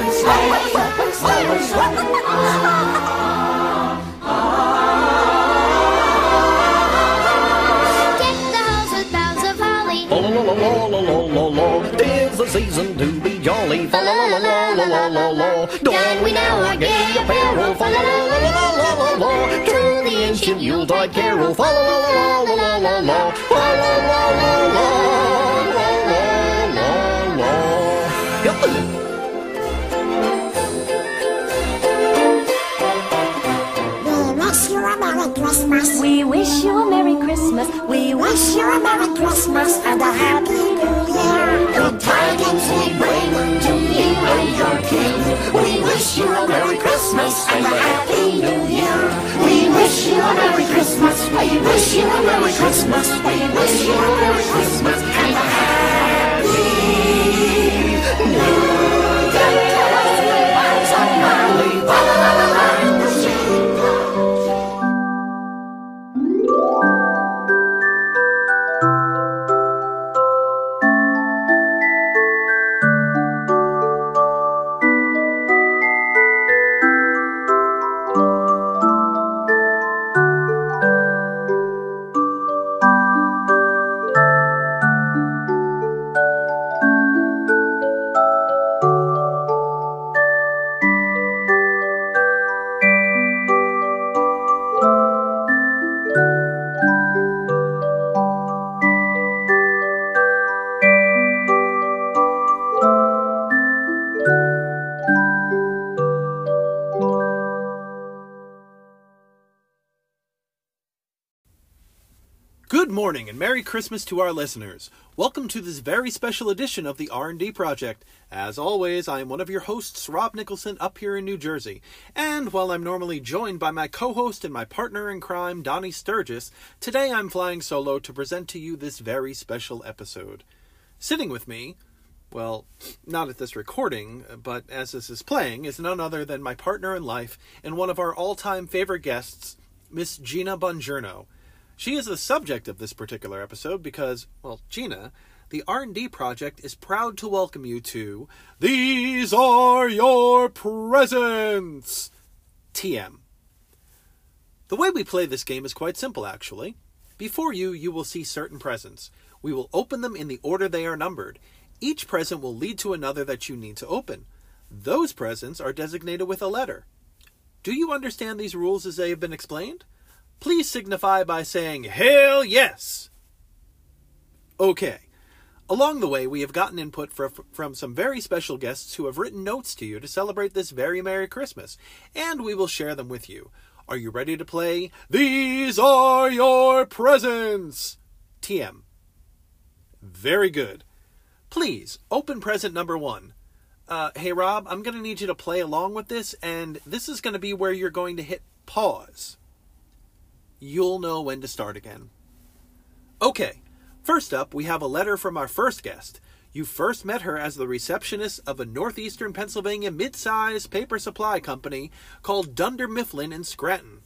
and the with boughs of holly. La, la, la, la, la, la, la. Tis the season to be jolly. Fa, la, la, la, la, la, la, la. Don we now our gay apparel. Fa, la, la, la, la, la, la, la. To the ancient Yuletide carol. Fa, la, la, la, la, la, la, la. La, la, la, la. We wish you a Merry Christmas. We wish you a Merry Christmas and a Happy New Year. Good tidings we bring to you and your king. We wish you a Merry Christmas and a Happy New Year. We wish you a Merry Christmas. We wish you a Merry Christmas. We wish you a Merry Christmas morning and Merry Christmas to our listeners. Welcome to this very special edition of the R&D Project. As always, I am one of your hosts, Rob Nicholson, up here in New Jersey. And while I'm normally joined by my co-host and my partner in crime, Donnie Sturgis, today I'm flying solo to present to you this very special episode. Sitting with me, well, not at this recording, but as this is playing, is none other than my partner in life and one of our all-time favorite guests, Miss Gina Bongiorno. She is the subject of this particular episode because, well, Gina, the R&D project is proud to welcome you to These Are Your Presents TM. The way we play this game is quite simple actually. Before you, you will see certain presents. We will open them in the order they are numbered. Each present will lead to another that you need to open. Those presents are designated with a letter. Do you understand these rules as they have been explained? Please signify by saying, Hail yes! Okay. Along the way, we have gotten input for, from some very special guests who have written notes to you to celebrate this very Merry Christmas, and we will share them with you. Are you ready to play These Are Your Presents? TM. Very good. Please, open present number one. Uh, hey, Rob, I'm going to need you to play along with this, and this is going to be where you're going to hit pause you'll know when to start again. Okay, first up, we have a letter from our first guest. You first met her as the receptionist of a northeastern Pennsylvania mid-sized paper supply company called Dunder Mifflin in Scranton.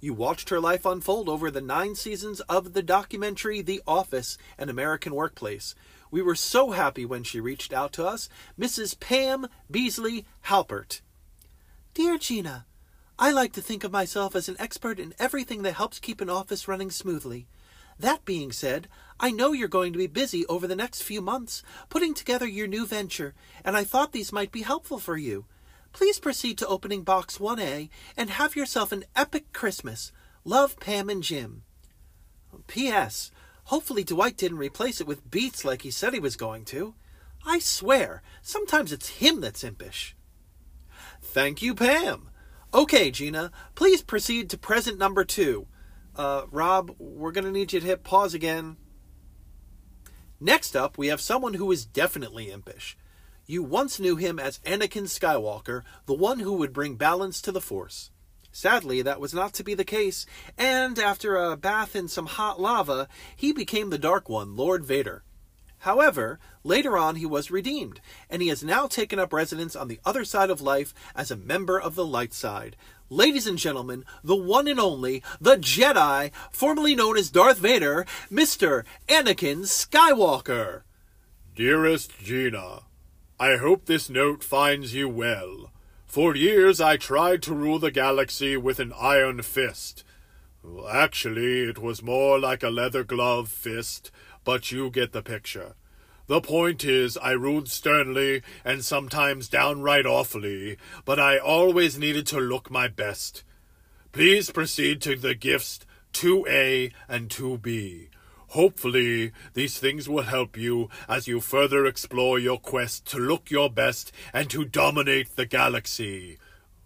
You watched her life unfold over the nine seasons of the documentary The Office An American Workplace. We were so happy when she reached out to us, Mrs. Pam Beesly Halpert. Dear Gina, I like to think of myself as an expert in everything that helps keep an office running smoothly. That being said, I know you're going to be busy over the next few months putting together your new venture, and I thought these might be helpful for you. Please proceed to opening box 1A and have yourself an epic Christmas. Love, Pam and Jim. P.S. Hopefully Dwight didn't replace it with beets like he said he was going to. I swear, sometimes it's him that's impish. Thank you, Pam. Okay, Gina, please proceed to present number two. Uh, Rob, we're going to need you to hit pause again. Next up, we have someone who is definitely impish. You once knew him as Anakin Skywalker, the one who would bring balance to the Force. Sadly, that was not to be the case, and after a bath in some hot lava, he became the Dark One, Lord Vader. However, later on he was redeemed, and he has now taken up residence on the other side of life as a member of the light side. Ladies and gentlemen, the one and only, the Jedi, formerly known as Darth Vader, Mr. Anakin Skywalker. Dearest Gina, I hope this note finds you well. For years I tried to rule the galaxy with an iron fist. Actually, it was more like a leather glove fist, but you get the picture. The point is, I ruled sternly and sometimes downright awfully, but I always needed to look my best. Please proceed to the gifts 2A and 2B. Hopefully, these things will help you as you further explore your quest to look your best and to dominate the galaxy.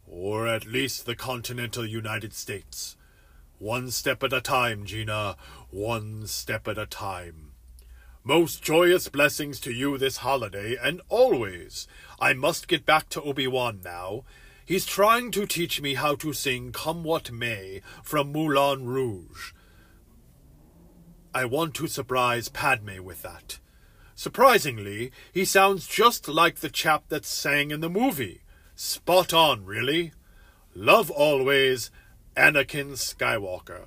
Or at least the continental United States. One step at a time, Gina. One step at a time. Most joyous blessings to you this holiday, and always. I must get back to Obi-Wan now. He's trying to teach me how to sing Come What May from Moulin Rouge. I want to surprise Padme with that. Surprisingly, he sounds just like the chap that sang in the movie. Spot on, really. Love always, Anakin Skywalker.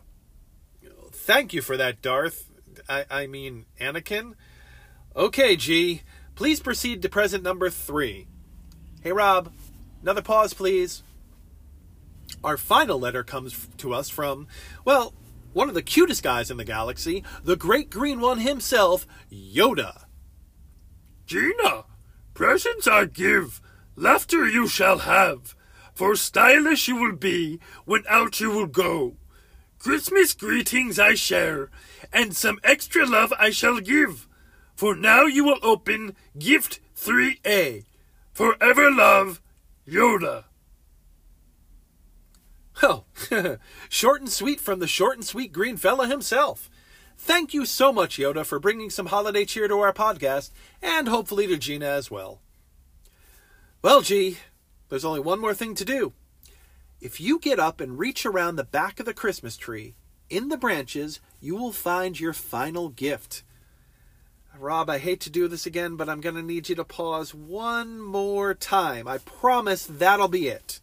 Thank you for that, Darth. I, I mean, Anakin? Okay, G. Please proceed to present number three. Hey, Rob, another pause, please. Our final letter comes to us from, well, one of the cutest guys in the galaxy, the great green one himself, Yoda. Gina, presents I give, laughter you shall have, for stylish you will be when out you will go. Christmas greetings I share, and some extra love I shall give, for now you will open gift 3A. Forever love, Yoda. Oh, short and sweet from the short and sweet green fella himself. Thank you so much, Yoda, for bringing some holiday cheer to our podcast, and hopefully to Gina as well. Well, G, there's only one more thing to do. If you get up and reach around the back of the Christmas tree, in the branches, you will find your final gift. Rob, I hate to do this again, but I'm going to need you to pause one more time. I promise that'll be it.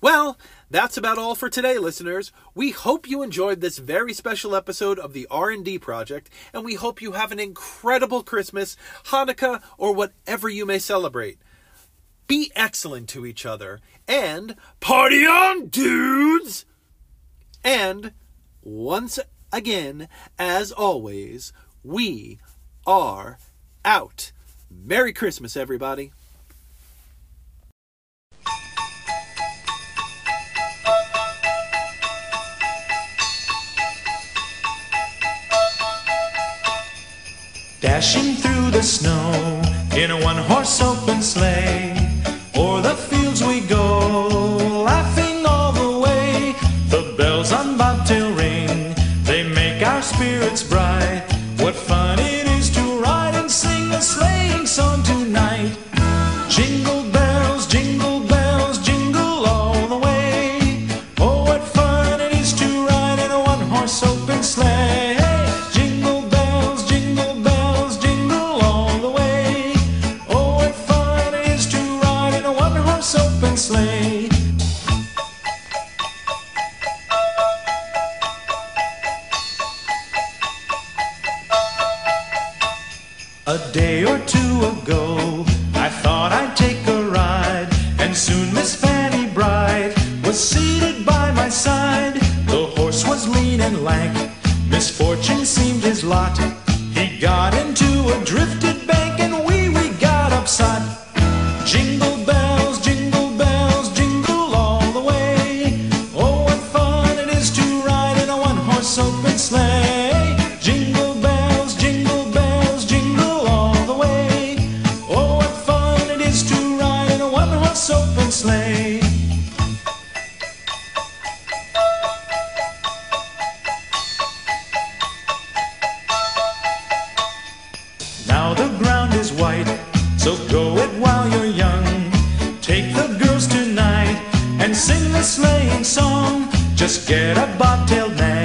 Well, that's about all for today, listeners. We hope you enjoyed this very special episode of the R&D project, and we hope you have an incredible Christmas, Hanukkah, or whatever you may celebrate. Be excellent to each other, and Party on, dudes! and once again, as always, we are out. Merry Christmas, everybody. Dashing through the snow in a one horse open sleigh. A day or two ago, I thought I'd take a ride, and soon Miss Fanny Bright was seated by my side. The horse was lean and lank, misfortune seemed his lot. He got ride in a one-horse open sleigh. Now the ground is white, so go it while you're young. Take the girls tonight and sing the sleighing song. Just get a bobtailed nag,